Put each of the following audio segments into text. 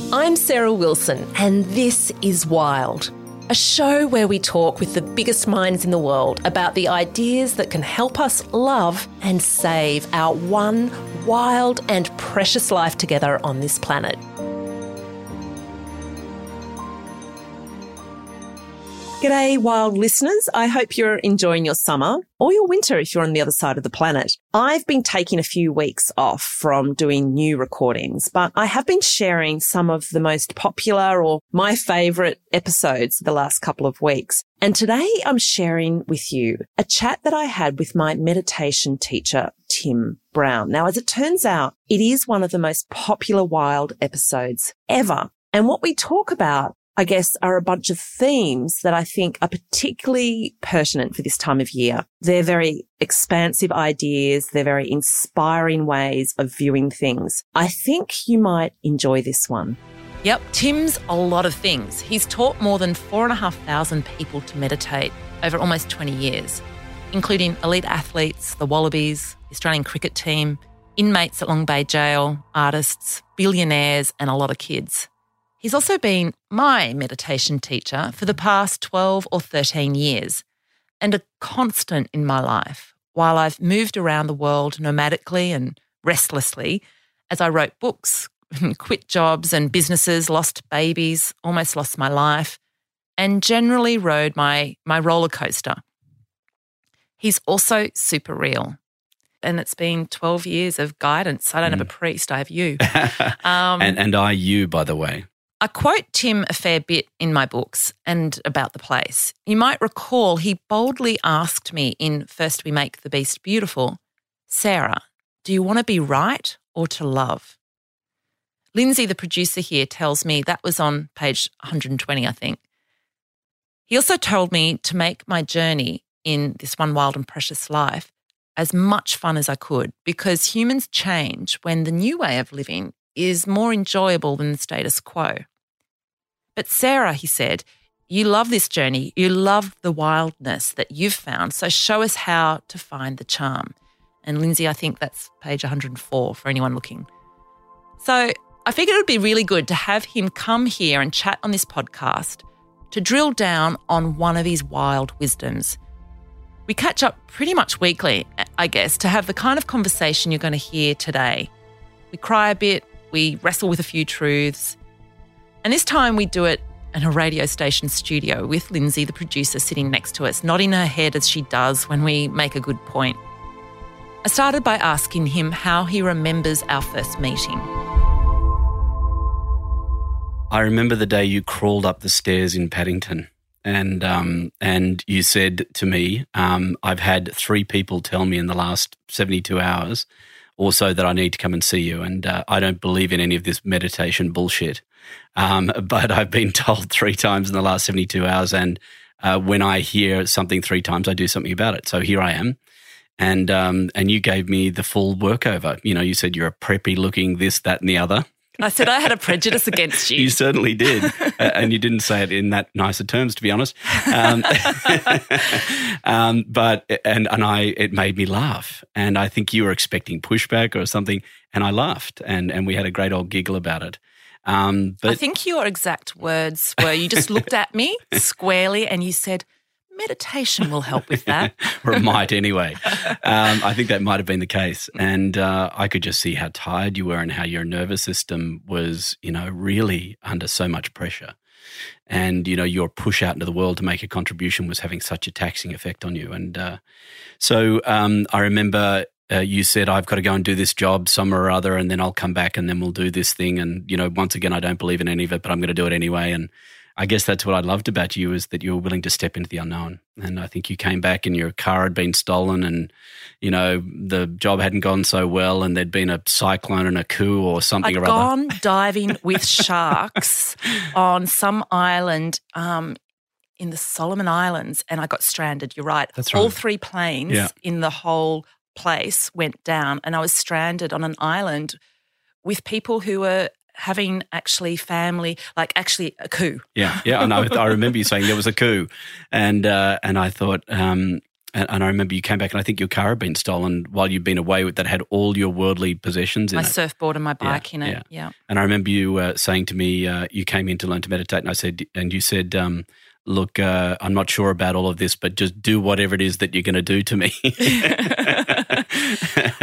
I'm Sarah Wilson, and this is Wild, a show where we talk with the biggest minds in the world about the ideas that can help us love and save our one wild and precious life together on this planet. G'day, wild listeners. I hope you're enjoying your summer or your winter if you're on the other side of the planet. I've been taking a few weeks off from doing new recordings, but I have been sharing some of the most popular or my favorite episodes the last couple of weeks. And today I'm sharing with you a chat that I had with my meditation teacher, Tim Brown. Now, as it turns out, it is one of the most popular wild episodes ever. And what we talk about I guess, are a bunch of themes that I think are particularly pertinent for this time of year. They're very expansive ideas. They're very inspiring ways of viewing things. I think you might enjoy this one. Yep, Tim's a lot of things. He's taught more than 4,500 people to meditate over almost 20 years, including elite athletes, the Wallabies, the Australian cricket team, inmates at Long Bay Jail, artists, billionaires, and a lot of kids. He's also been my meditation teacher for the past 12 or 13 years and a constant in my life while I've moved around the world nomadically and restlessly as I wrote books, quit jobs and businesses, lost babies, almost lost my life, and generally rode my, my roller coaster. He's also super real. And it's been 12 years of guidance. I don't mm. have a hmm. priest, I have you. Um, and, and I, you, by the way. I quote Tim a fair bit in my books and about the place. You might recall he boldly asked me in First We Make the Beast Beautiful, Sarah, do you want to be right or to love? Lindsay, the producer here, tells me that was on page 120, I think. He also told me to make my journey in this one wild and precious life as much fun as I could because humans change when the new way of living is more enjoyable than the status quo. But Sarah, he said, you love this journey. You love the wildness that you've found. So show us how to find the charm. And Lindsay, I think that's page 104 for anyone looking. So I figured it would be really good to have him come here and chat on this podcast to drill down on one of his wild wisdoms. We catch up pretty much weekly, I guess, to have the kind of conversation you're going to hear today. We cry a bit, we wrestle with a few truths. And this time we do it in a radio station studio with Lindsay, the producer, sitting next to us, nodding her head as she does when we make a good point. I started by asking him how he remembers our first meeting. I remember the day you crawled up the stairs in Paddington, and um, and you said to me, um, "I've had three people tell me in the last seventy-two hours also that I need to come and see you. And uh, I don't believe in any of this meditation bullshit. Um, but I've been told three times in the last 72 hours. And uh, when I hear something three times, I do something about it. So here I am. And um, and you gave me the full workover. You know, you said you're a preppy looking this, that, and the other. I said I had a prejudice against you. You certainly did, and you didn't say it in that nicer terms, to be honest. Um, um, but and and I, it made me laugh, and I think you were expecting pushback or something, and I laughed, and and we had a great old giggle about it. Um, but I think your exact words were, you just looked at me squarely, and you said, meditation will help with that. or it might anyway. Um, I think that might have been the case. And uh, I could just see how tired you were and how your nervous system was, you know, really under so much pressure. And, you know, your push out into the world to make a contribution was having such a taxing effect on you. And uh, so um, I remember uh, you said, I've got to go and do this job somewhere or other, and then I'll come back and then we'll do this thing. And, you know, once again, I don't believe in any of it, but I'm going to do it anyway. And I guess that's what I loved about you is that you were willing to step into the unknown. And I think you came back and your car had been stolen and, you know, the job hadn't gone so well and there'd been a cyclone and a coup or something I'd or other. gone diving with sharks on some island um, in the Solomon Islands and I got stranded. You're right. That's All right. three planes Yeah. in the whole place went down and I was stranded on an island with people who were having actually family, like actually a coup. Yeah, yeah, and I, I remember you saying there was a coup, and uh, and I thought, um, and, and I remember you came back, and I think your car had been stolen while you'd been away with that had all your worldly possessions in my it. surfboard and my Yeah, bike in it. yeah. Yeah. And I remember you uh, saying to me, uh, you came in to learn to meditate, and I said, and you said, um, look, uh, I'm not sure about all of this, but just do whatever it is that you're going to do to me.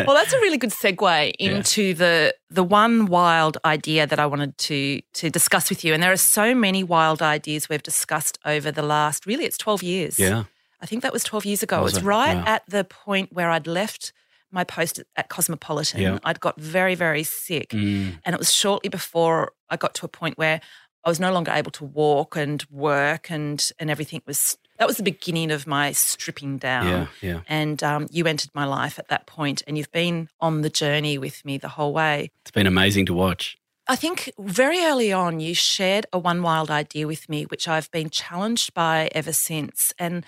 well, that's a really good segue into the the one wild idea that I wanted to to discuss with you. And there are so many wild ideas we've discussed over the last really it's 12 years. yeah, I think that was 12 years ago. It was it's it? right Wow. at the point where I'd left my post at Cosmopolitan. Yeah. I'd got very very sick. Mm, And it was shortly before I got to a point where I was no longer able to walk and work and and everything was that was the beginning of my stripping down. yeah, yeah. And um, you entered my life at that point, and you've been on the journey with me the whole way. It's been amazing to watch. I think very early on, you shared a one wild idea with me, which I've been challenged by ever since. And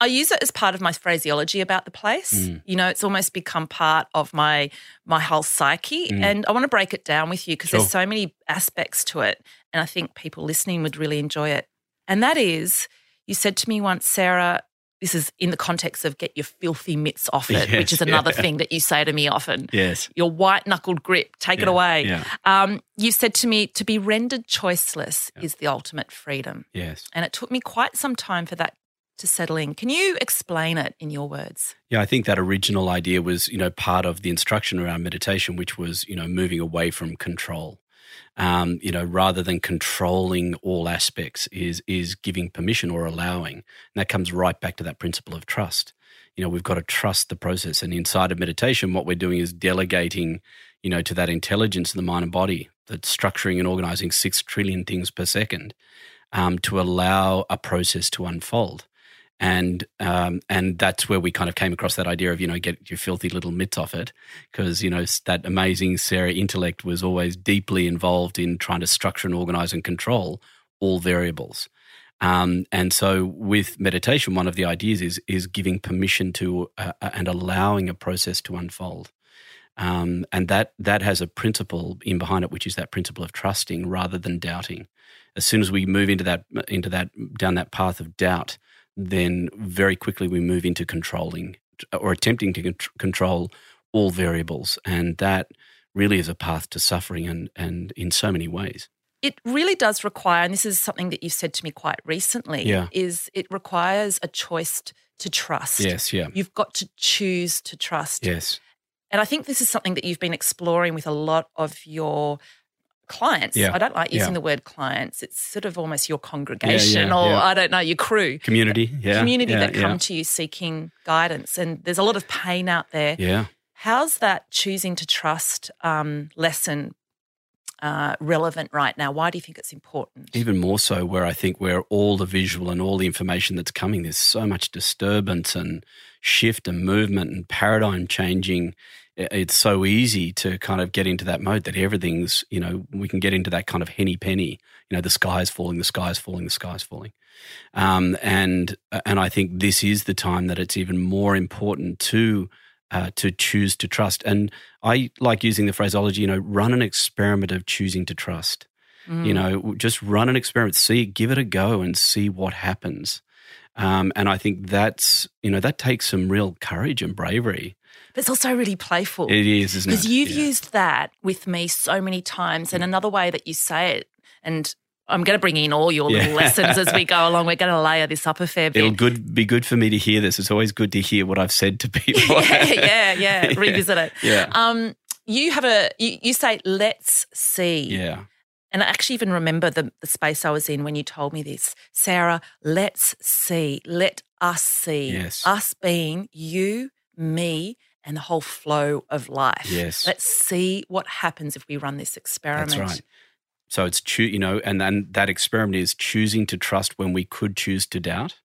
I use it as part of my phraseology about the place. Mm. You know, it's almost become part of my my whole psyche. Mm. And I want to break it down with you because Sure. there's so many aspects to it. And I think people listening would really enjoy it. And that is, you said to me once, Sarah, this is in the context of get your filthy mitts off it, which is another yeah. thing that you say to me often. Yes. Your white knuckled grip, take it away. Yeah. Um, you said to me, to be rendered choiceless is the ultimate freedom. Yes. And it took me quite some time for that to settle in. Can you explain it in your words? Yeah, I think that original idea was, you know, part of the instruction around meditation, which was, you know, moving away from control. Um, you know, rather than controlling all aspects, is is giving permission or allowing, and that comes right back to that principle of trust. You know, we've got to trust the process, and inside of meditation, what we're doing is delegating, you know, to that intelligence in the mind and body that's structuring and organizing six trillion things per second, um, to allow a process to unfold and um, and that's where we kind of came across that idea of you know get your filthy little mitts off it because you know that amazing Sarah intellect was always deeply involved in trying to structure and organize and control all variables. Um, and so with meditation, one of the ideas is is giving permission to uh, uh, and allowing a process to unfold. Um, and that that has a principle in behind it, which is that principle of trusting rather than doubting. As soon as we move into that into that down that path of doubt, then very quickly we move into controlling or attempting to con- control all variables, and that really is a path to suffering, and and in so many ways. It really does require, and this is something that you've said to me quite recently, Yeah. is it requires a choice to trust. Yes, yeah, You've got to choose to trust. yes, And I think this is something that you've been exploring with a lot of your clients. Yeah. I don't like using Yeah. the word clients. It's sort of almost your congregation or yeah. I don't know, your crew. community, yeah, Community that come to you seeking guidance. And there's a lot of pain out there. yeah. How's that choosing to trust um, lesson uh, relevant right now? Why do you think it's important? Even more so, where I think where all the visual and all the information that's coming, there's so much disturbance and shift and movement and paradigm changing. It's so easy to kind of get into that mode that everything's, you know, we can get into that kind of henny penny. You know, the sky's falling, the sky's falling, the sky's falling. Um, and and I think this is the time that it's even more important to uh, to choose to trust. And I like using the phraseology, you know, run an experiment of choosing to trust. Mm. You know, just run an experiment, see, give it a go, and see what happens. Um, and I think that's you know that takes some real courage and bravery. But it's also really playful. It is, isn't it? Because you've Yeah. used that with me so many times. And another way that you say it, and I'm going to bring in all your little Yeah. lessons as we go along. We're going to layer this up a fair bit. It'll good be good for me to hear this. It's always good to hear what I've said to people. yeah, yeah, yeah. Revisit it. Yeah. Um, you have a you, you say let's see. Yeah. And I actually even remember the, the space I was in when you told me this. Sarah, let's see. Let us see. Yes. Us being you, me, and the whole flow of life. Yes. Let's see what happens if we run this experiment. That's right. So it's choo- you know, and then that experiment is choosing to trust when we could choose to doubt.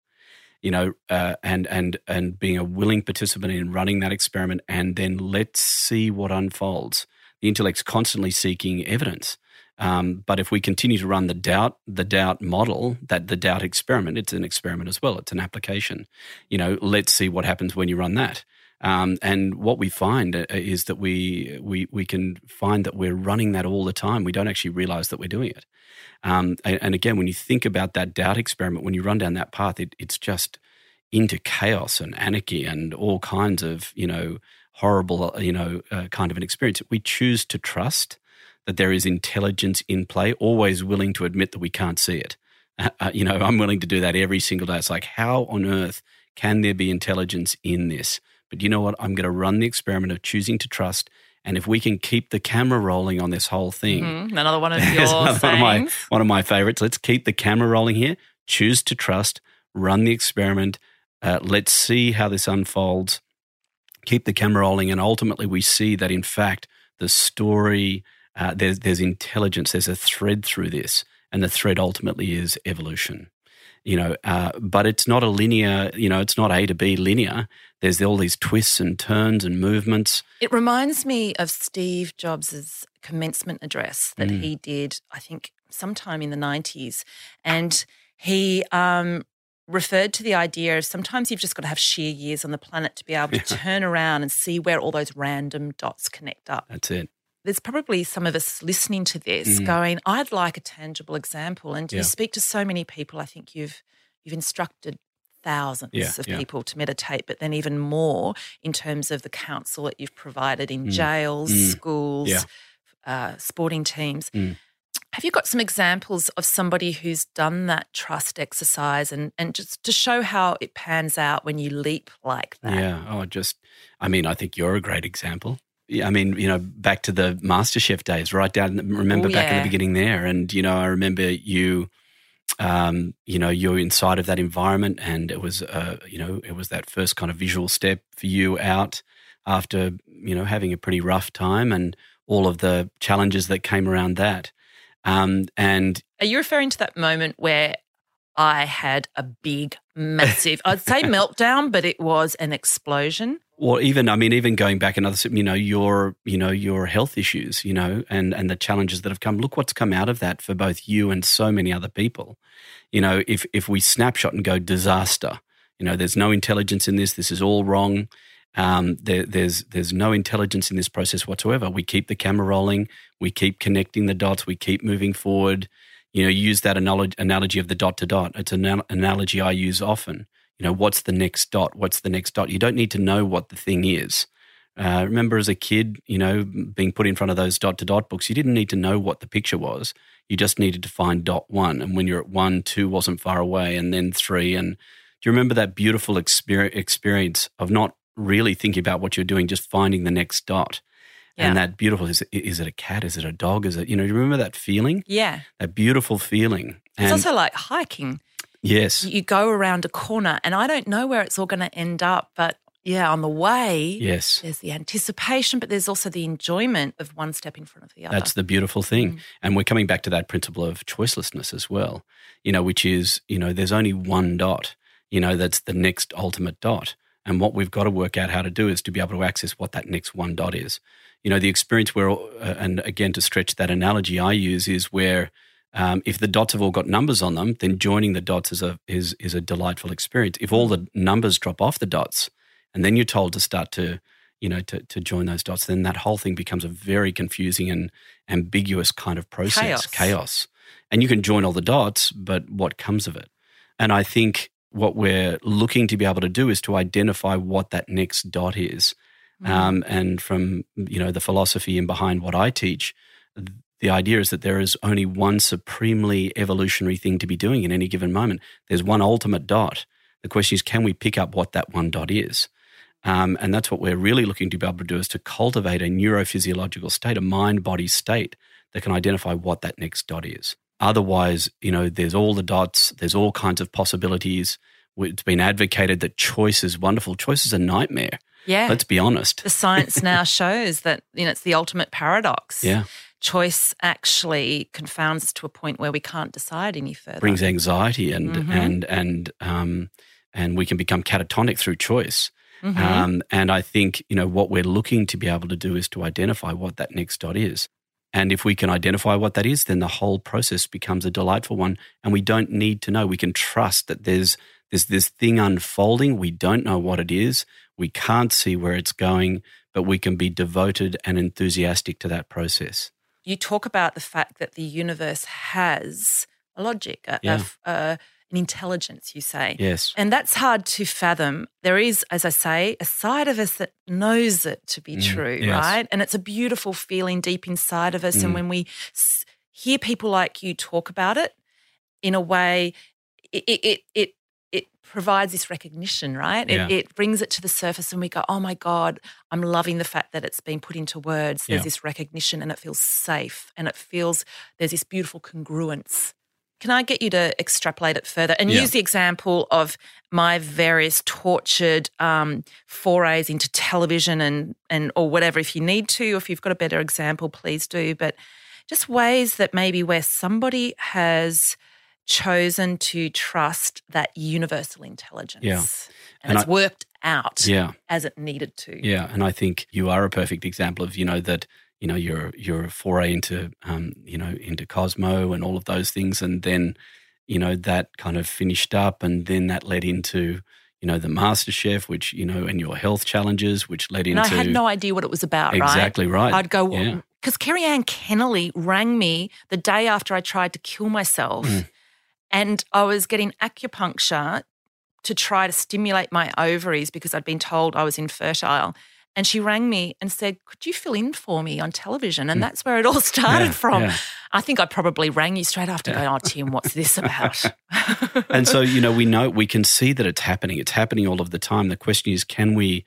You know, uh, and and and being a willing participant in running that experiment, and then let's see what unfolds. The intellect's constantly seeking evidence, um, but if we continue to run the doubt, the doubt model, that the doubt experiment, it's an experiment as well. It's an application. You know, let's see what happens when you run that. Um, and what we find uh, is that we, we we can find that we're running that all the time. We don't actually realize that we're doing it. Um, and, and again, when you think about that doubt experiment, when you run down that path, it, it's just into chaos and anarchy and all kinds of you know horrible uh, you know uh, kind of an experience. We choose to trust that there is intelligence in play, always willing to admit that we can't see it. Uh, uh, you know, I'm willing to do that every single day. It's like, how on earth can there be intelligence in this? But you know what? I'm going to run the experiment of choosing to trust. And if we can keep the camera rolling on this whole thing, Mhm. Another one of your one of my one of my favorites. Let's keep the camera rolling here. Choose to trust. Run the experiment. Uh, let's see how this unfolds. Keep the camera rolling, and ultimately, we see that in fact the story uh, there's there's intelligence. There's a thread through this, and the thread ultimately is evolution. You know, uh, but it's not a linear. You know, it's not A to B linear. There's all these twists and turns and movements. It reminds me of Steve Jobs' commencement address that Mm. he did, I think, sometime in the 90s. And he um, referred to the idea of sometimes you've just got to have sheer years on the planet to be able to turn around and see where all those random dots connect up. That's it. There's probably some of us listening to this Mm. going, I'd like a tangible example. And Yeah. you speak to so many people. I think you've you've instructed thousands Yeah, of yeah. people to meditate, but then even more in terms of the counsel that you've provided in Mm. jails, Mm. schools, uh, sporting teams. Mm. Have you got some examples of somebody who's done that trust exercise and, and just to show how it pans out when you leap like that? Yeah. Oh, just, I mean, I think you're a great example. Yeah, I mean, you know, back to the MasterChef days, right down, remember Oh, back in the beginning there. And, you know, I remember you, um, you know, you're inside of that environment and it was, uh, you know, it was that first kind of visual step for you out after, you know, having a pretty rough time and all of the challenges that came around that. Um, and Are you referring to that moment where I had a big, massive, I'd say meltdown, but it was an explosion? Or even, I mean, even going back another, you know, your, you know, your health issues, you know, and and the challenges that have come. Look what's come out of that for both you and so many other people. You know, if if we snapshot and go disaster, you know, there's no intelligence in this. This is all wrong. Um, there, there's there's no intelligence in this process whatsoever. We keep the camera rolling. We keep connecting the dots. We keep moving forward. You know, use that analogy of the dot to dot. It's an analogy I use often you know, what's the next dot? What's the next dot? You don't need to know what the thing is. Uh, remember as a kid, you know, being put in front of those dot to dot books, you didn't need to know what the picture was. You just needed to find dot one. And when you're at one, two wasn't far away, and then three. And do you remember that beautiful exper- experience of not really thinking about what you're doing, just finding the next dot? Yeah. And that beautiful is, is it a cat? Is it a dog? Is it, you know, you remember that feeling? Yeah. That beautiful feeling. It's And also like hiking. Yes. You go around a corner, and I don't know where it's all going to end up, but yeah, on the way, Yes. there's the anticipation, but there's also the enjoyment of one step in front of the other. That's the beautiful thing. And we're coming back to that principle of choicelessness as well, you know, which is, you know, there's only one dot, you know, that's the next ultimate dot. And what we've got to work out how to do is to be able to access what that next one dot is. You know, the experience where, uh, and again, to stretch that analogy I use is where um, if the dots have all got numbers on them, then joining the dots is a, is, is a delightful experience. If all the numbers drop off the dots, and then you're told to start to you know to, to join those dots then that whole thing becomes a very confusing and ambiguous kind of process Chaos. chaos and you can join all the dots but what comes of it and i think what we're looking to be able to do is to identify what that next dot is Mm. um, and from you know the philosophy in behind what i teach the idea is that there is only one supremely evolutionary thing to be doing in any given moment. There's one ultimate dot. The question is, can we pick up what that one dot is? Um, and that's what we're really looking to be able to do is to cultivate a neurophysiological state, a mind body state that can identify what that next dot is. Otherwise, you know, there's all the dots, there's all kinds of possibilities. It's been advocated that choice is wonderful. Choice is a nightmare. Yeah. Let's be honest. The science now shows that you know it's the ultimate paradox. Yeah. Choice actually confounds to a point where we can't decide any further. Brings anxiety and Mhm. and and um and we can become catatonic through choice. Mhm. Um, and I think, you know, what we're looking to be able to do is to identify what that next dot is. And if we can identify what that is, then the whole process becomes a delightful one. And we don't need to know. We can trust that there's there's this thing unfolding. We don't know what it is. We can't see where it's going, but we can be devoted and enthusiastic to that process. You talk about the fact that the universe has a logic, a, a Yeah. f- uh, an intelligence, you say. Yes. And that's hard to fathom. There is, as I say, a side of us that knows it to be Mm, true, yes. right? And it's a beautiful feeling deep inside of us. Mm. And when we s- hear people like you talk about it, in a way, it it it it, provides this recognition, right? Yeah. It, it brings it to the surface, and we go, "Oh my god, I'm loving the fact that it's been put into words." There's Yeah. this recognition, and it feels safe, and it feels there's this beautiful congruence. Can I get you to extrapolate it further and Yeah. use the example of my various tortured um, forays into television and and or whatever? If you need to, if you've got a better example, please do. But just ways that maybe where somebody has chosen to trust that universal intelligence, Yeah. and, And it's I- worked out Yeah. as it needed to. Yeah, and I think you are a perfect example of you know that you know you're you're a foray into um, you know into Cosmo and all of those things, and then you know that kind of finished up, and then that led into you know the Master Chef, which you know and your health challenges, which led And into I had no idea what it was about, exactly right. I'd go, Yeah. because Kerri-Anne Kennerley rang me the day after I tried to kill myself. Mm. And I was getting acupuncture to try to stimulate my ovaries because I'd been told I was infertile. And she rang me and said, Could you fill in for me on television? And that's where it all started Mm. Yeah, from. yeah. I think I probably rang you straight after going, Oh, Tim, what's this about? and so you know we know we can see that it's happening it's happening all of the time the question is can we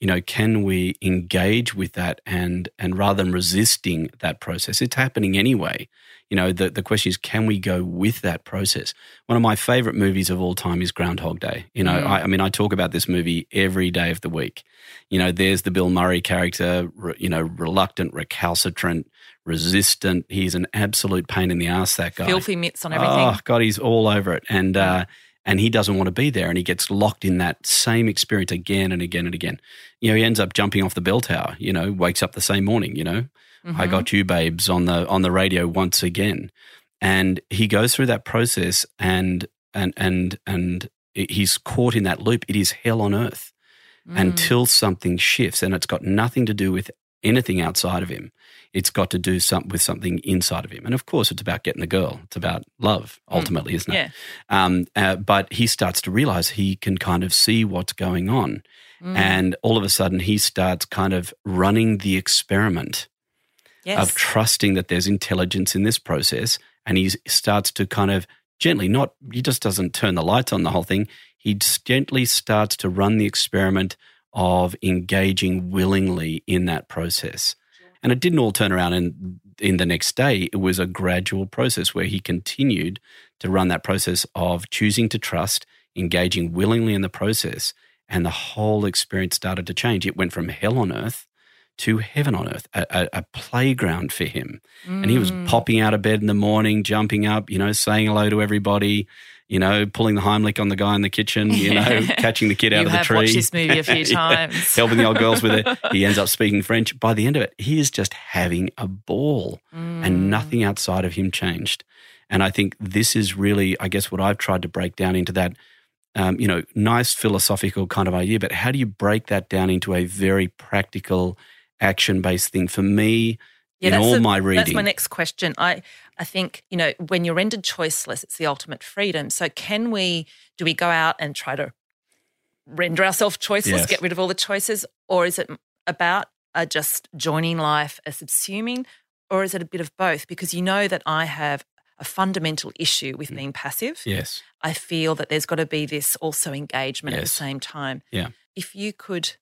you know can we engage with that and and rather than resisting that process it's happening anyway you know the, the question is can we go with that process one of my favorite movies of all time is groundhog day you know Mm. I, I mean i talk about this movie every day of the week you know there's the bill murray character re- you know reluctant recalcitrant resistant he's an absolute pain in the ass that guy Filthy mitts on everything. Oh God, he's all over it, and uh, and he doesn't want to be there, and he gets locked in that same experience again and again and again. You know, he ends up jumping off the bell tower. You know, wakes up the same morning. You know, I Mhm. got you, babes, on the on the radio once again, and he goes through that process, and and and and he's caught in that loop. It is hell on earth Mm. until something shifts, and it's got nothing to do with anything outside of him. It's got to do some, with something inside of him, and of course, it's about getting the girl. It's about love, ultimately, isn't it? Yeah. Um, uh, but he starts to realize he can kind of see what's going on, Mm. and all of a sudden, he starts kind of running the experiment yes. of trusting that there's intelligence in this process. And he starts to kind of gently, not, he just doesn't turn the lights on the whole thing. He just gently starts to run the experiment of engaging willingly in that process. And it didn't all turn around in, in the next day. It was a gradual process where he continued to run that process of choosing to trust, engaging willingly in the process. And the whole experience started to change. It went from hell on earth to heaven on earth, a, a, a playground for him. And he was Mm. popping out of bed in the morning, jumping up, you know, saying hello to everybody, you know, pulling the Heimlich on the guy in the kitchen, you know, catching the kid out of the tree. watched this movie a few Yeah, times. helping the old girls with it. He ends up speaking French. By the end of it, he is just having a ball Mm. and nothing outside of him changed. And I think this is really, I guess, what I've tried to break down into that, um, you know, nice philosophical kind of idea. But how do you break that down into a very practical, action based thing? For me, in all the- my reading, That's my next question. I I think you know when you're rendered choiceless, it's the ultimate freedom. So can we? Do we go out and try to render ourselves choiceless, Yes. get rid of all the choices, or is it about uh, just joining life as subsuming, or is it a bit of both? Because you know that I have a fundamental issue Mm. with being passive. Yes. I feel that there's got to be this also engagement at the same time. Yeah. If you could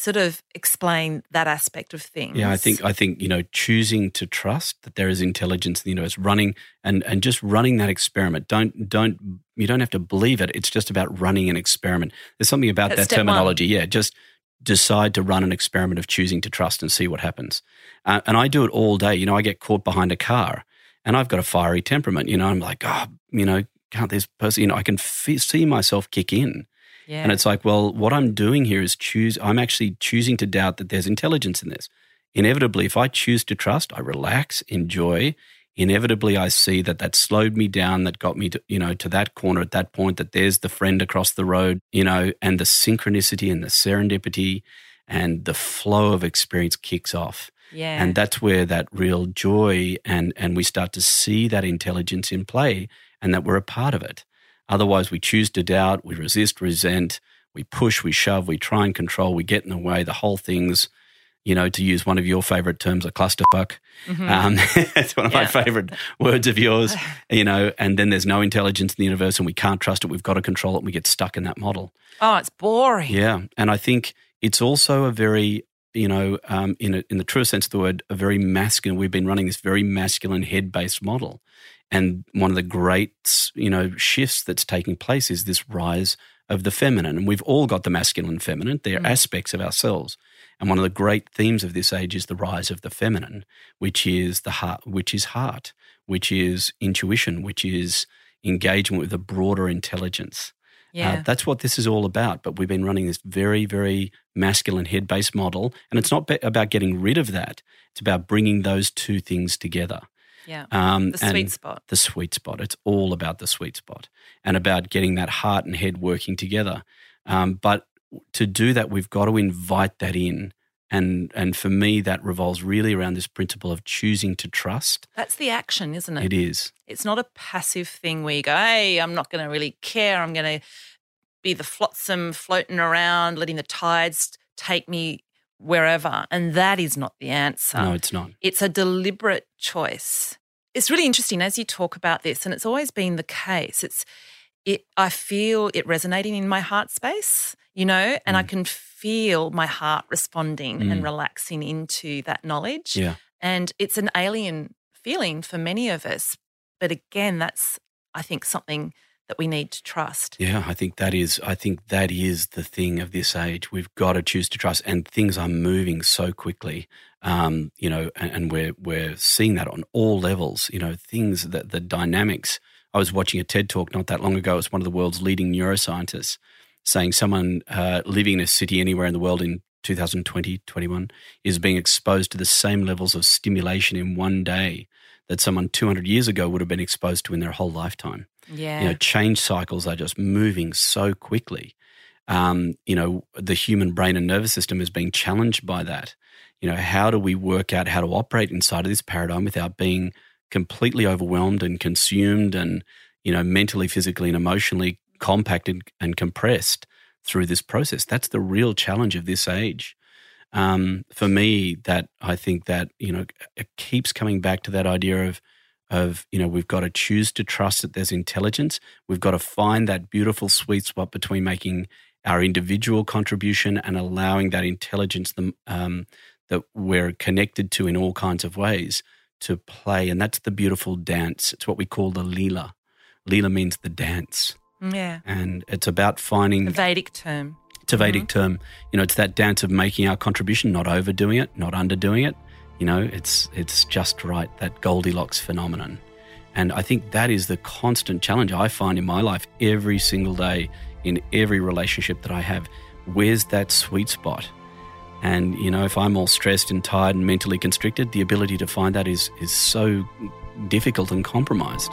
sort of explain that aspect of things. Yeah, I think I think you know choosing to trust that there is intelligence in the universe, running and and just running that experiment. Don't don't you don't have to believe it. It's just about running an experiment. There's something about That's that step one. terminology. Yeah, just decide to run an experiment of choosing to trust and see what happens. Uh, and I do it all day. You know, I get caught behind a car, and I've got a fiery temperament. You know, I'm like, oh, you know, can't this person? You know, I can f- see myself kick in. Yeah. And it's like, well, what I'm doing here is choose, I'm actually choosing to doubt that there's intelligence in this. Inevitably, if I choose to trust, I relax, enjoy. Inevitably, I see that that slowed me down, that got me to, you know, to that corner at that point, that there's the friend across the road, you know, and the synchronicity and the serendipity and the flow of experience kicks off. yeah. And that's where that real joy and, and we start to see that intelligence in play and that we're a part of it. Otherwise, we choose to doubt, we resist, resent, we push, we shove, we try and control, we get in the way. The whole thing's, you know, to use one of your favorite terms, a clusterfuck. Um, it's one of my Mm-hmm. Favorite words of yours, you know, and then there's no intelligence in the universe and we can't trust it. We've got to control it and we get stuck in that model. oh, it's boring. Yeah, and I think it's also a very, you know, um, in a, in the truest sense of the word, a very masculine. We've been running this very masculine head based model, and one of the great, you know, shifts that's taking place is this rise of the feminine, and we've all got the masculine and feminine. They're aspects of ourselves, and one of the great themes of this age is the rise of the feminine, which is the heart, which is heart, which is intuition, which is engagement with a broader intelligence. Yeah. Uh, that's what this is all about. But we've been running this very, very masculine head based model. And it's not be- about getting rid of that, it's about bringing those two things together. Yeah. Um, the sweet spot. The sweet spot. It's all about the sweet spot and about getting that heart and head working together. Um, but to do that, we've got to invite that in. And, and for me, that revolves really around this principle of choosing to trust. That's the action, isn't it? It is. It's not a passive thing where you go, hey, I'm not going to really care. I'm going to be the flotsam floating around, letting the tides take me wherever. And that is not the answer. no, it's not. It's a deliberate choice. It's really interesting as you talk about this, and it's always been the case. It's it I feel it resonating in my heart space, you know, and I can feel my heart responding and Mm. relaxing into that knowledge. Yeah. And it's an alien feeling for many of us. But again, that's I think something that we need to trust. Yeah, I think that is. I think that is the thing of this age. We've got to choose to trust, and things are moving so quickly. Um, you know, and, and we're we're seeing that on all levels. You know, things that the dynamics. I was watching a TED talk not that long ago. It's one of the world's leading neuroscientists saying someone uh, living in a city anywhere in the world in 2020, 21 is being exposed to the same levels of stimulation in one day that someone 200 years ago would have been exposed to in their whole lifetime. Yeah. you know change cycles are just moving so quickly. Um, you know the human brain and nervous system is being challenged by that. You know how do we work out how to operate inside of this paradigm without being completely overwhelmed and consumed and you know mentally physically and emotionally compacted and compressed through this process? That's the real challenge of this age um, for me that i think that you know it keeps coming back to that idea of of you know we've got to choose to trust that there's intelligence. We've got to find that beautiful sweet spot between making our individual contribution and allowing that intelligence the, um, that we're connected to in all kinds of ways to play. And that's the beautiful dance. It's what we call the lila. Lila means the dance. Yeah. and it's about finding The Vedic term. It's a Vedic term. You know, it's that dance of making our contribution, not overdoing it, not underdoing it. You know, it's it's just right. That Goldilocks phenomenon, and I think that is the constant challenge I find in my life every single day in every relationship that I have. Where's that sweet spot? And you know, if I'm all stressed and tired and mentally constricted, the ability to find that is is so difficult and compromised.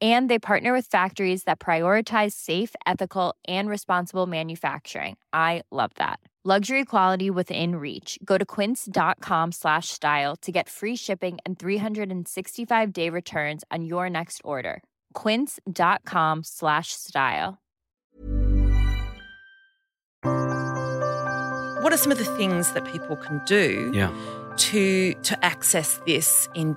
And they partner with factories that prioritize safe, ethical, and responsible manufacturing. I love that. Luxury quality within reach. Go to quince.com slash style to get free shipping and 365-day returns on your next order. quince.com slash style. What are some of the things that people can do Yeah. to to access this in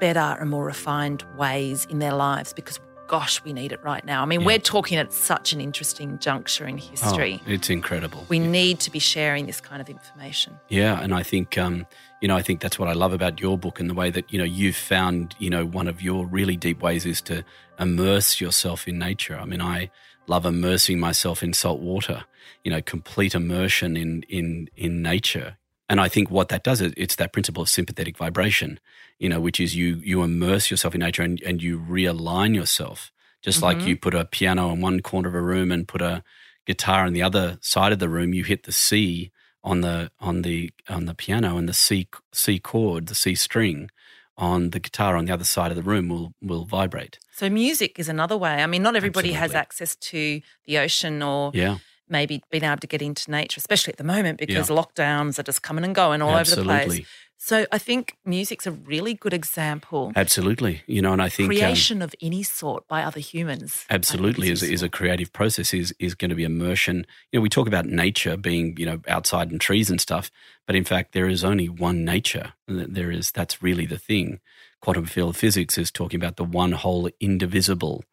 better and more refined ways in their lives? Because gosh, we need it right now. I mean, Yeah. we're talking at such an interesting juncture in history. Oh, it's incredible. we need to be sharing this kind of information. Yeah, and I think um, you know I think that's what I love about your book and the way that you know you've found you know one of your really deep ways is to immerse yourself in nature. I mean, I love immersing myself in salt water. You know, complete immersion in in in nature. And I think what that does is it's that principle of sympathetic vibration, you know, which is you you immerse yourself in nature and, and you realign yourself. Just like mm-hmm. you put a piano in one corner of a room and put a guitar on the other side of the room, you hit the C on the on the on the piano and the C C chord, the C string on the guitar on the other side of the room will will vibrate. So music is another way. I mean, not everybody has access to the ocean or Yeah. Maybe being able to get into nature, especially at the moment because Yeah. lockdowns are just coming and going all over the place. So I think music's a really good example. Absolutely. You know, and I think um, Creation of any sort by other humans. Absolutely is, is a creative process is is going to be immersion. You know, we talk about nature being you know outside in trees and stuff, but in fact there is only one nature. There is that's really the thing. Quantum field physics is talking about the one whole indivisible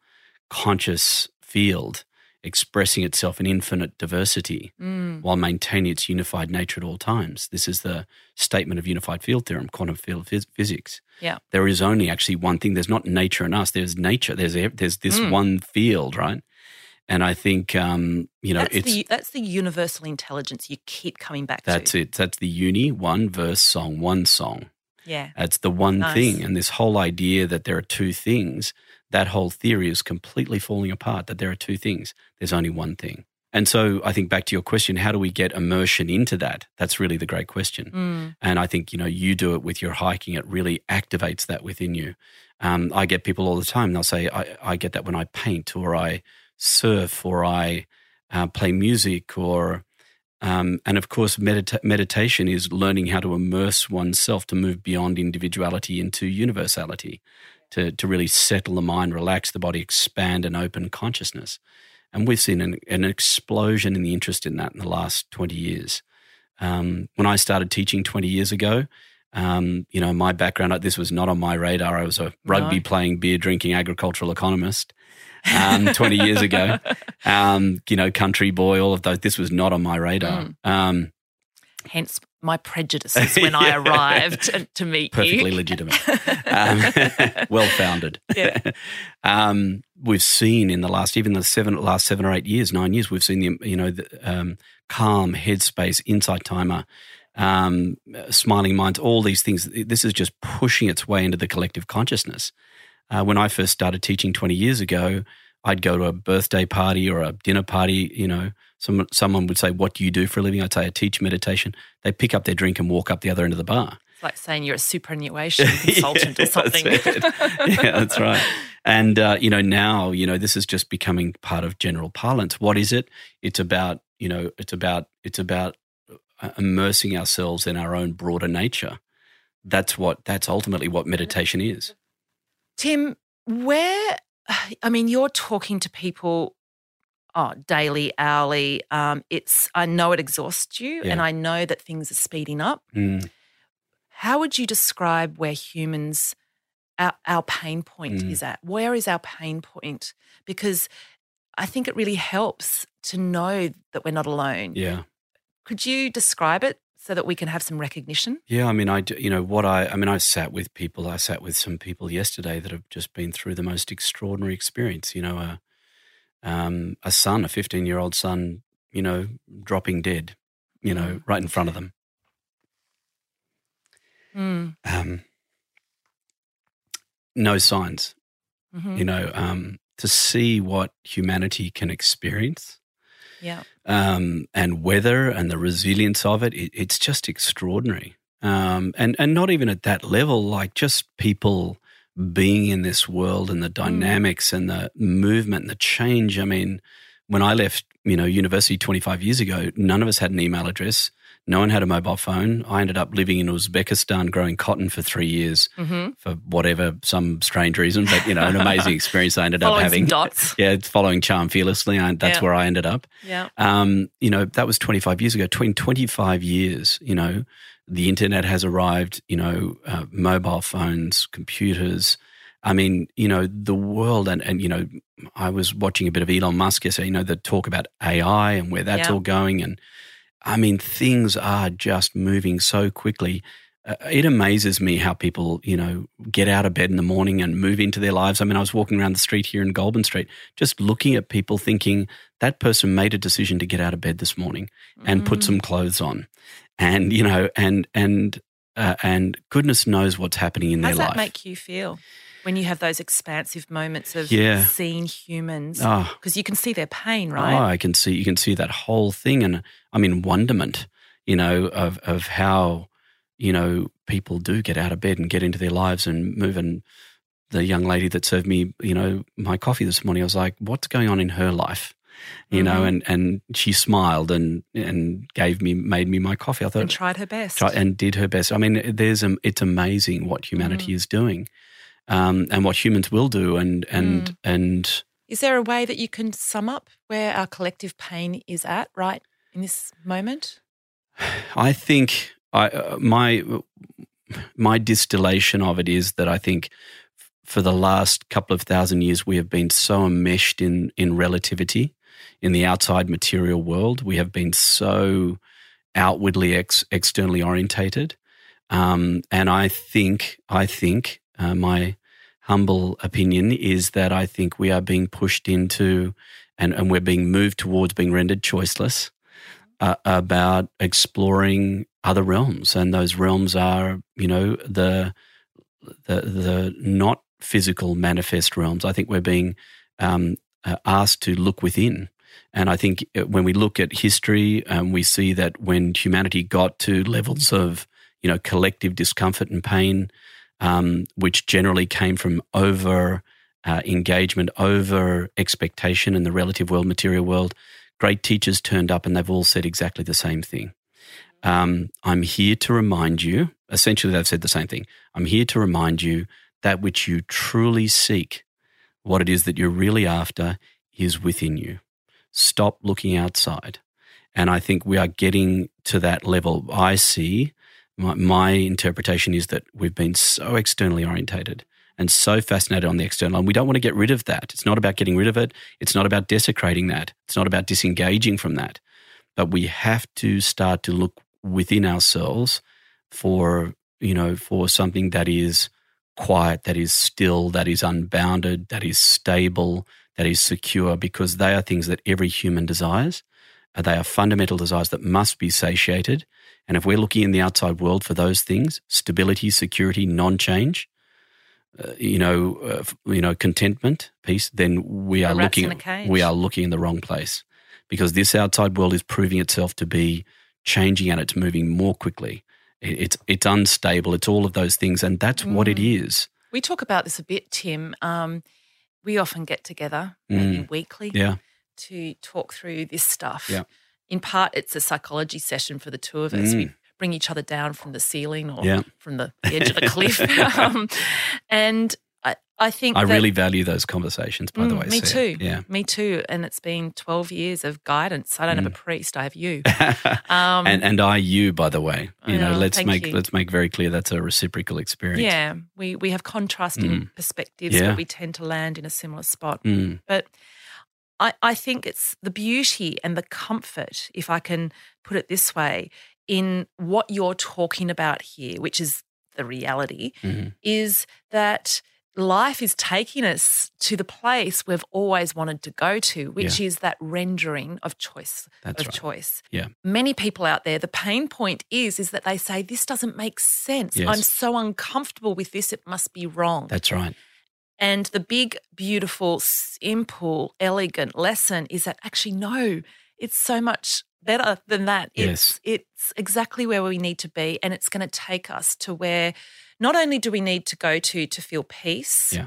conscious field expressing itself in infinite diversity Mm. while maintaining its unified nature at all times. This is the statement of unified field theorem, quantum field phys- physics. Yeah. There is only actually one thing. There's not nature in us. There's nature. There's there's this Mm. one field, right? And I think um, you know that's it's the that's the universal intelligence you keep coming back that's to. it. That's the uni one verse song one song. Yeah. That's the one Nice. thing. And this whole idea that there are two things, that whole theory is completely falling apart. That there are two things. There's only one thing. And so I think back to your question, how do we get immersion into that? That's really the great question. Mm. And I think, you know, you do it with your hiking. It really activates that within you. Um, I get people all the time. They'll say, I, I get that when I paint or I surf or I uh, play music or, um, and of course, medita- meditation is learning how to immerse oneself to move beyond individuality into universality, to, to really settle the mind, relax the body, expand and open consciousness. And we've seen an, an explosion in the interest in that in the last 20 years. Um, when I started teaching 20 years ago, um, you know, my background, this was not on my radar. I was a rugby No. playing, beer drinking agricultural economist um, 20 years ago. Um, you know, country boy, all of those. This was not on my radar. Mm. Um, Hence my prejudices when I arrived to, to meet perfectly you. legitimate, um, well founded. Yeah. um, we've seen in the last, even the seven last seven or eight years, nine years, we've seen the you know the, um, calm, headspace, insight timer, um, smiling minds, all these things. This is just pushing its way into the collective consciousness. Uh, when I first started teaching twenty years ago, I'd go to a birthday party or a dinner party. You know, some, someone would say, "What do you do for a living?" I'd say, "I teach meditation." They pick up their drink and walk up the other end of the bar. It's like saying you're a superannuation consultant Yeah, or something. That's yeah, that's right. And uh, you know, now you know this is just becoming part of general parlance. What is it? It's about you know, it's about it's about uh, immersing ourselves in our own broader nature. That's what. That's ultimately what meditation is. Tim, where, I mean, you're talking to people oh, daily, hourly. Um, it's, I know it exhausts you Yeah. and I know that things are speeding up. Mm. How would you describe where humans, our, our pain point Mm. is at? Where is our pain point? Because I think it really helps to know that we're not alone. Yeah. Could you describe it so that we can have some recognition? Yeah, I mean, I do- you know what I I mean, I sat with people. I sat with some people yesterday that have just been through the most extraordinary experience. You know, a um, a son, a fifteen year old son, you know, dropping dead, you know, Mm, right in front of them. Mm. Um, no signs. hmm You know, um, to see what humanity can experience Yeah. um, and weather and the resilience of it, it it's just extraordinary. Um, and and not even at that level, like just people being in this world and the dynamics and the movement and the change. I mean, when I left, you know, university 25 years ago, none of us had an email address. No one had a mobile phone. I ended up living in Uzbekistan growing cotton for three years hmm for whatever, some strange reason, but, you know, an amazing experience I ended up having. dots. Yeah, it's following Charm Fearlessly. I, that's Yeah. where I ended up. Yeah. Um, you know, that was 25 years ago. Tw- In 25 years, you know, the internet has arrived, you know, uh, mobile phones, computers. I mean, you know, the world, and, and, you know, I was watching a bit of Elon Musk yesterday, you know, the talk about AI and where that's Yeah. all going. And I mean, things are just moving so quickly. Uh, it amazes me how people, you know, get out of bed in the morning and move into their lives. I mean, I was walking around the street here in Goulburn Street, just looking at people thinking that person made a decision to get out of bed this morning and put Mm. some clothes on. And, you know, and, and, uh, and goodness knows what's happening in How their does life. that make you feel when you have those expansive moments of Yeah. seeing humans? Oh, Because you can see their pain, right? Oh, right? I can see you can see that whole thing, and I'm in wonderment, you know, of of how you know people do get out of bed and get into their lives and move. And the young lady that served me, you know, my coffee this morning, I was like, "What's going on in her life?" You know, Mhm. and and she smiled and and gave me made me my coffee. I thought and tried her best. try, and did her best. I mean, there's a, it's amazing what humanity is doing, um, and what humans will do, and and and Is there a way that you can sum up where our collective pain is at right in this moment? I think I uh, my my distillation of it is that I think for the last couple of thousand years we have been so enmeshed in in relativity in the outside material world. We have been so outwardly ex, externally orientated, um, and I think I think uh, my humble opinion is that I think we are being pushed into and, and we're being moved towards being rendered choiceless uh, about exploring other realms, and those realms are, you know, the the the not physical manifest realms. I think we're being um, uh, asked to look within, and I think uh, when we look at history, um, we see that when humanity got to levels of, you know, collective discomfort and pain, um, which generally came from over uh, engagement, over expectation in the relative world, material world great teachers turned up and they've all said exactly the same thing. Um, I'm here to remind you, essentially, they've said the same thing. I'm here to remind you that which you truly seek, what it is that you're really after, is within you. Stop looking outside. And I think we are getting to that level. I see, my, my interpretation is that we've been so externally orientated and so fascinated on the external. And we don't want to get rid of that. It's not about getting rid of it. It's not about desecrating that. It's not about disengaging from that. But we have to start to look within ourselves for, you know, for something that is quiet, that is still, that is unbounded, that is stable, that is secure, because they are things that every human desires. Uh, They are fundamental desires that must be satiated. And if we're looking in the outside world for those things, stability, security, non change, uh, you know, uh, you know, contentment, peace, then we are looking in we are looking in the wrong place because this outside world is proving itself to be changing and it's moving more quickly. It- It's it's unstable. It's all of those things, and that's what it Mm. We talk about this a bit, Tim. Um, we often get together, maybe weekly, Mm. Yeah, to talk through this stuff. Yeah. In part, it's a psychology session for the two of us. We Mm. Bring each other down from the ceiling or Yeah. from the edge of the cliff. um, and I, I think I that- really value those conversations. By the Mm, way, me Sarah. too. Yeah. Me too. And it's been 12 years of guidance. I don't have a priest, I have you. Um, Mm. and and I you by the way, you know, Oh, let's make you. let's make very clear that's a reciprocal experience. yeah, we, we have contrasting perspectives, Yeah. but we tend to land in a similar spot. Mm. But I, I think it's the beauty and the comfort, if I can put it this way, in what you're talking about here, which is the reality, Mhm. is that life is taking us to the place we've always wanted to go to, which is that rendering of choice That's of right. choice. Yeah. Many people out there, the pain point is is that they say this doesn't make sense. Yes. I'm so uncomfortable with this, it must be wrong. That's right. And the big, beautiful, simple, elegant lesson is that actually, no, it's so much better than that. It's, it's exactly where we need to be. And it's going to take us to where not only do we need to go to to feel peace, Yeah.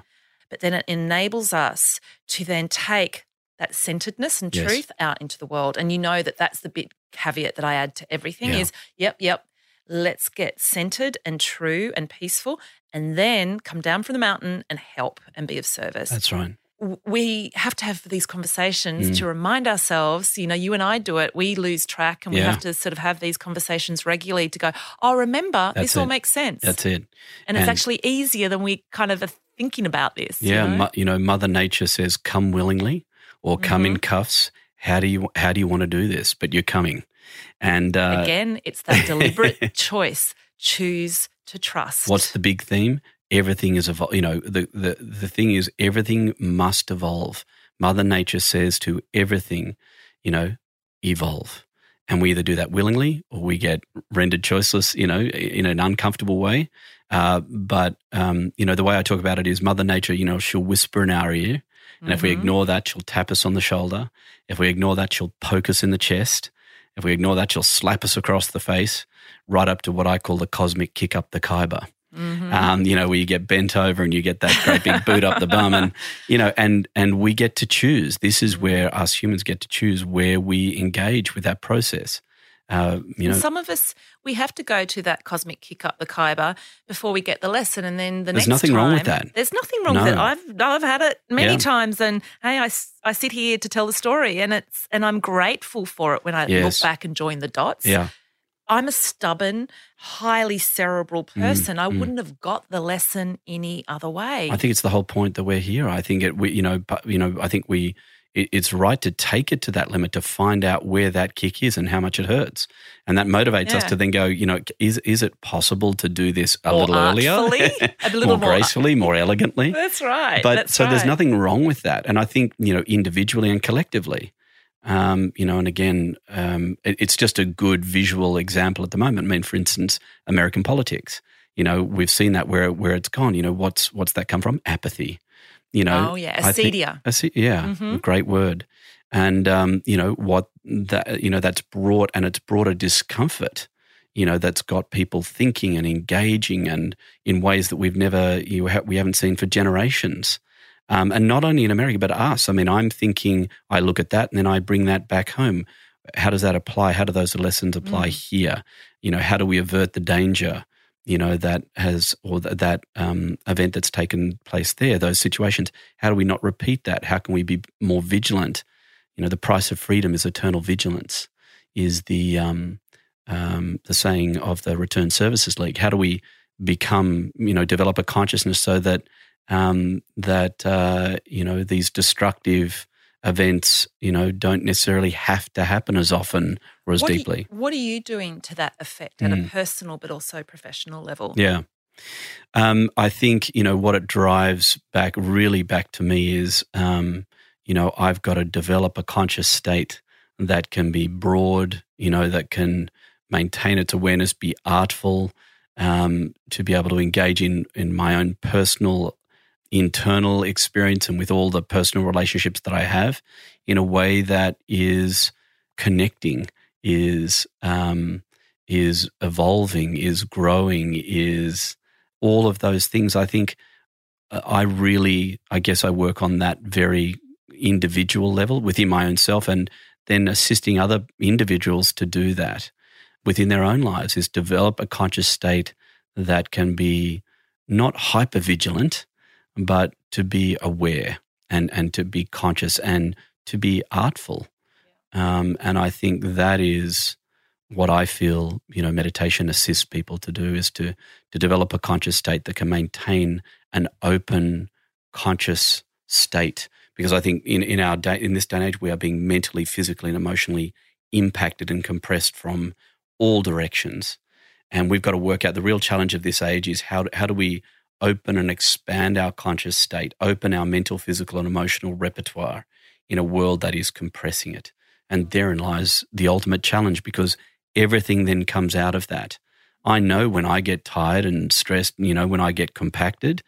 but then it enables us to then take that centeredness and Yes. truth out into the world. And you know that that's the big caveat that I add to everything Yeah. is, yep, yep, let's get centered and true and peaceful and then come down from the mountain and help and be of service. That's right. We have to have these conversations Mm. to remind ourselves, you know, you and I do it, we lose track and we have to sort of have these conversations regularly to go, oh, remember, That's this all makes sense. That's it. and it's actually easier than we kind of are thinking about this. you Yeah, know? mo- you know, Mother Nature says, "Come willingly," or "Come Mm-hmm. in cuffs." How do you how do you want to do this? But you're coming, and uh, Again, it's that deliberate choice. Choose to trust. what's the big theme? Everything is evol- You know, the the the thing is, everything must evolve. Mother Nature says to everything, you know, evolve, and we either do that willingly or we get rendered choiceless. You know, in an uncomfortable way. Uh, but um, you know, the way I talk about it is, Mother Nature. You know, she'll whisper in our ear. And if we Mhm. ignore that, she'll tap us on the shoulder. If we ignore that, she'll poke us in the chest. If we ignore that, she'll slap us across the face, right up to what I call the cosmic kick up the Khyber. Mhm. Um, you know, where you get bent over and you get that great big boot up the bum, and you know, and and we get to choose. This is where us humans get to choose where we engage with that process. Uh, you know, some of us, we have to go to that cosmic kick up the Khyber before we get the lesson, and then the. There's next nothing wrong with that. There's nothing wrong with it. I've I've had it many Yeah. times, and hey, I, I sit here to tell the story, and it's and I'm grateful for it when I Yes. look back and join the dots. yeah, I'm a stubborn, highly cerebral person. I mm. wouldn't have got the lesson any other way. I think it's the whole point that we're here. I think it, we, you know, you know, I think we, it, it's right to take it to that limit to find out where that kick is and how much it hurts, and that motivates us to then go, you know, is is it possible to do this a More little earlier, artfully, a little more more- gracefully, more elegantly? That's right. but That's so there's nothing wrong with that, and I think you know, individually and collectively. Um, you know, and again, um, it, it's just a good visual example at the moment. I mean, for instance, American politics. You know, we've seen that where where it's gone. You know, what's what's that come from? Apathy. You know, Oh, yeah, I think- acedia. ace- yeah, Mhm. great word. And um, you know what that you know that's brought, and it's brought a discomfort. You know that's got people thinking and engaging, and in ways that we've never you ha- we haven't seen for generations. Um, and not only in America, but us. I mean, I'm thinking, I look at that and then I bring that back home. How does that apply? How do those lessons apply here? You know, how do we avert the danger? You know that has or th- that um, event that's taken place there. Those situations. How do we not repeat that? How can we be more vigilant? You know, the price of freedom is eternal vigilance. Is the um, um, the saying of the Return Services League? How do we become? You know, develop a consciousness so that um, that uh, you know these destructive events, you know, don't necessarily have to happen as often or as what deeply. you, what are you doing to that effect at Mm. a personal but also professional level? Yeah. Um, I think, you know, what it drives back, really back to me is, um, you know, I've got to develop a conscious state that can be broad, you know, that can maintain its awareness, be artful, um, to be able to engage in, in my own personal internal experience and with all the personal relationships that I have in a way that is connecting, is um, is evolving, is growing, is all of those things. I think uh, I really, I guess, I work on that very individual level within my own self, and then assisting other individuals to do that within their own lives is develop a conscious state that can be not hyper vigilant, but to be aware and and to be conscious and to be artful. Um, and I think that is what I feel, you know, meditation assists people to do is to to develop a conscious state that can maintain an open, conscious state. Because I think in, in our day in this day and age we are being mentally, physically, and emotionally impacted and compressed from all directions. And we've got to work out the real challenge of this age is how, how do we open and expand our conscious state, open our mental, physical, and emotional repertoire in a world that is compressing it. And therein lies the ultimate challenge because everything then comes out of that. I know when I get tired and stressed, you know, when I get compacted,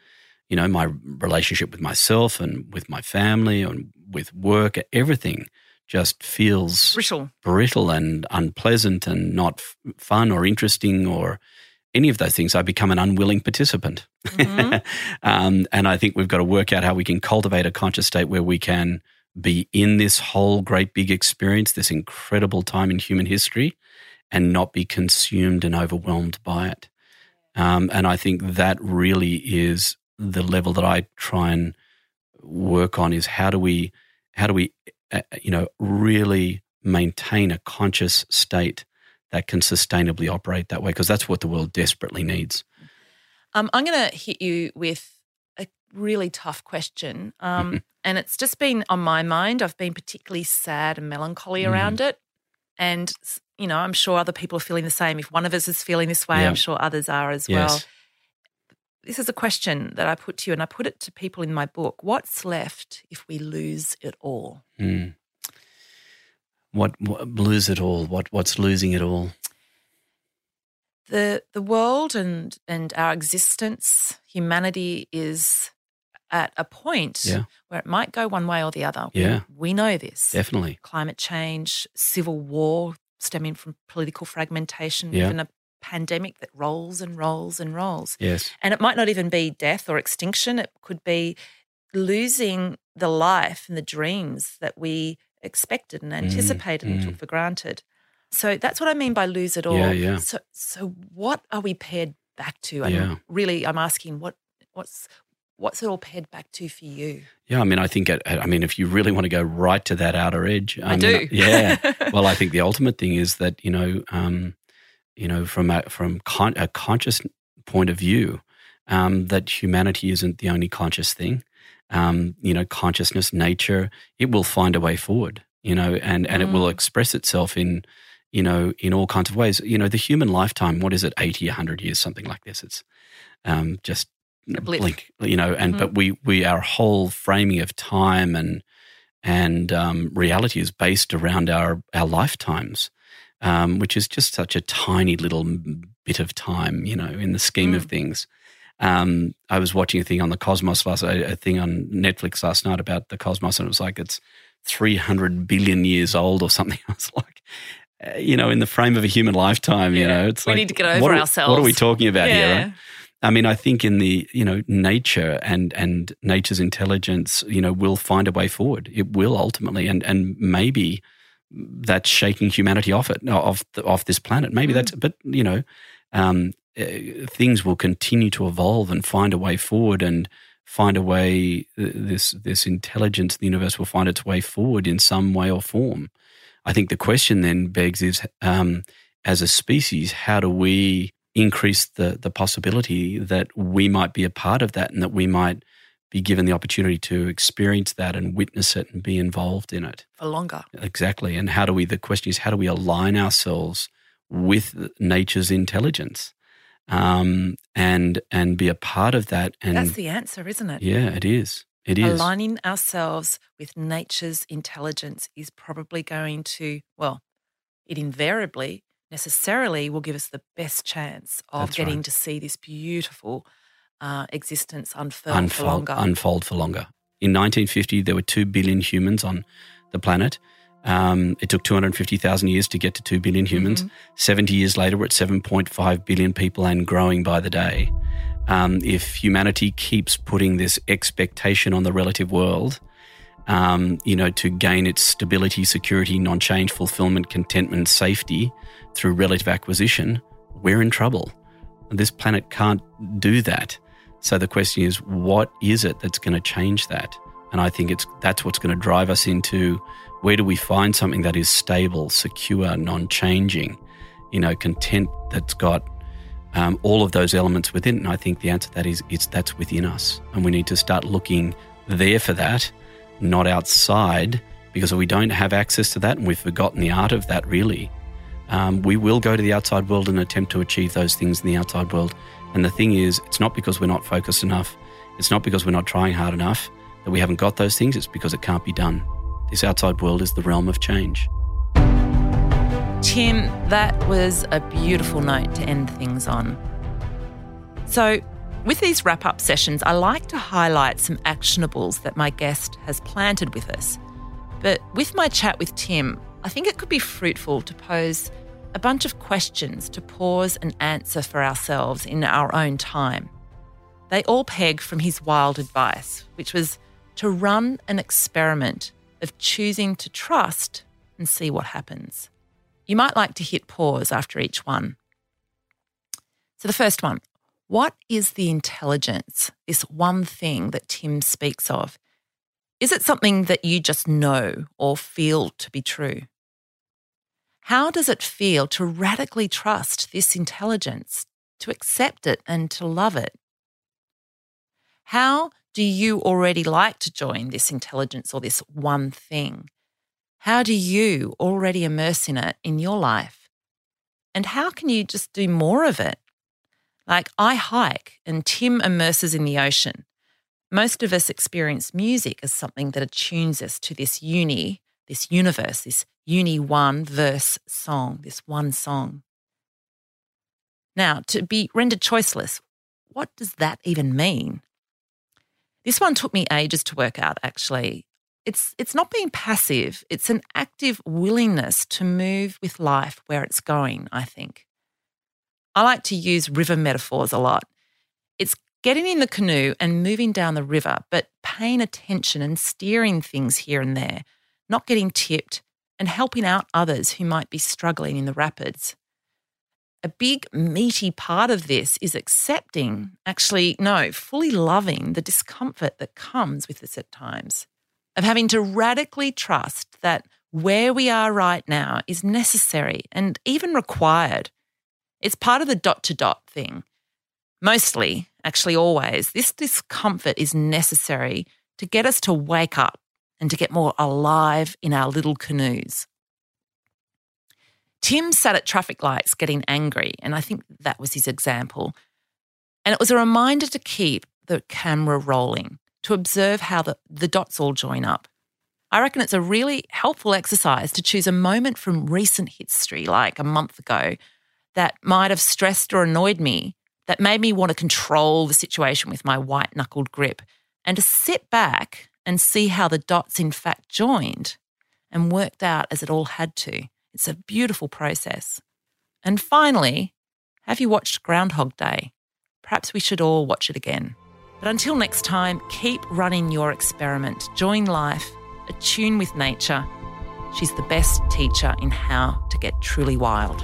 you know, my relationship with myself and with my family and with work, everything just feels brittle, brittle and unpleasant and not f- fun or interesting or any of those things. I become an unwilling participant. Mm-hmm. um, and I think we've got to work out how we can cultivate a conscious state where we can be in this whole great big experience, this incredible time in human history, and not be consumed and overwhelmed by it. Um, and I think that really is the level that I try and work on is how do we how do we uh, you know really maintain a conscious state that can sustainably operate that way because that's what the world desperately needs. Um, I'm going to hit you with a really tough question, um, mm-hmm. and it's just been on my mind. I've been particularly sad and melancholy mm. around it, and you know, I'm sure other people are feeling the same. If one of us is feeling this way, yeah. I'm sure others are as yes. well. This is a question that I put to you, and I put it to people in my book. What's left if we lose it all? Mm. What, what lose it all? What what's losing it all? The the world and and our existence, humanity is at a point yeah. where it might go one way or the other. Yeah. We, we know this. Definitely. Climate change, civil war stemming from political fragmentation, yeah. even a pandemic that rolls and rolls and rolls. Yes. And it might not even be death or extinction. It could be losing the life and the dreams that we expected and mm, anticipated mm, and mm. took for granted. So that's what I mean by lose it all. Yeah, yeah. So so what are we pared back to? And yeah. really I'm asking what what's what's it all pared back to for you? Yeah, I mean, I think, I mean, if you really want to go right to that outer edge, I, I mean, do. yeah. well, I think the ultimate thing is that you know, um, you know, from a from con- a conscious point of view, um, that humanity isn't the only conscious thing. Um, you know, consciousness, nature, it will find a way forward. You know, and and mm. it will mm. express itself in you know, in all kinds of ways. You know, the human lifetime, what is it, 80, 100 years, something like this? It's um, just blink, you know, and mm-hmm. but we we our whole framing of time and and um, reality is based around our our lifetimes, um, which is just such a tiny little bit of time, you know, in the scheme mm. of things. Um, I was watching a thing on the cosmos last, a, a thing on Netflix last night about the cosmos, and it was like it's 300 billion years old or something. I was like, uh, you know, in the frame of a human lifetime, yeah. you know, it's we like, need to get over what ourselves. Are, what are we talking about yeah. here? Right? I mean, I think in the you know nature and and nature's intelligence, you know, will find a way forward. It will ultimately, and and maybe that's shaking humanity off it off the, off this planet. Maybe mm. that's, but you know, um, uh, things will continue to evolve and find a way forward and find a way. Uh, this this intelligence, the universe will find its way forward in some way or form. I think the question then begs is, um, as a species, how do we increase the the possibility that we might be a part of that and that we might be given the opportunity to experience that and witness it and be involved in it for longer. Exactly. And how do we? The question is, how do we align ourselves with nature's intelligence, um, and and be a part of that? And that's the answer, isn't it? Yeah, it is. It is aligning ourselves with nature's intelligence is probably going to well, it invariably necessarily will give us the best chance of That's getting right. to see this beautiful uh, existence unfold, unfold, for longer. Unfold for longer. In 1950, there were 2 billion humans on the planet. Um, it took 250,000 years to get to 2 billion humans. Mm-hmm. 70 years later, we're at 7.5 billion people and growing by the day. Um, if humanity keeps putting this expectation on the relative world, um, you know, to gain its stability, security, non change, fulfillment, contentment, safety through relative acquisition, we're in trouble. This planet can't do that. So the question is, what is it that's going to change that? And I think it's that's what's going to drive us into where do we find something that is stable, secure, non-changing, you know, content that's got um, all of those elements within. It. And I think the answer to that is it's that's within us, and we need to start looking there for that not outside, because if we don't have access to that and we've forgotten the art of that really. Um, we will go to the outside world and attempt to achieve those things in the outside world. And the thing is, it's not because we're not focused enough, it's not because we're not trying hard enough that we haven't got those things, it's because it can't be done. This outside world is the realm of change. Tim, that was a beautiful note to end things on. So, with these wrap up sessions, I like to highlight some actionables that my guest has planted with us. But with my chat with Tim, I think it could be fruitful to pose a bunch of questions to pause and answer for ourselves in our own time. They all peg from his wild advice, which was to run an experiment of choosing to trust and see what happens. You might like to hit pause after each one. So, the first one what is the intelligence, this one thing that Tim speaks of? Is it something that you just know or feel to be true? How does it feel to radically trust this intelligence, to accept it and to love it? How do you already like to join this intelligence or this one thing? How do you already immerse in it in your life? And how can you just do more of it? Like I hike and Tim immerses in the ocean. Most of us experience music as something that attunes us to this uni, this universe, this uni one verse song, this one song. Now, to be rendered choiceless, what does that even mean? This one took me ages to work out, actually. It's, it's not being passive, it's an active willingness to move with life where it's going, I think. I like to use river metaphors a lot. It's getting in the canoe and moving down the river, but paying attention and steering things here and there, not getting tipped, and helping out others who might be struggling in the rapids. A big, meaty part of this is accepting, actually, no, fully loving the discomfort that comes with this at times, of having to radically trust that where we are right now is necessary and even required it's part of the dot to dot thing. Mostly, actually, always, this discomfort is necessary to get us to wake up and to get more alive in our little canoes. Tim sat at traffic lights getting angry, and I think that was his example. And it was a reminder to keep the camera rolling, to observe how the, the dots all join up. I reckon it's a really helpful exercise to choose a moment from recent history, like a month ago, that might have stressed or annoyed me that made me want to control the situation with my white knuckled grip and to sit back and see how the dots in fact joined and worked out as it all had to. It's a beautiful process. And finally, have you watched Groundhog Day? Perhaps we should all watch it again. But until next time, keep running your experiment. Join life, attune with nature. She's the best teacher in how to get truly wild.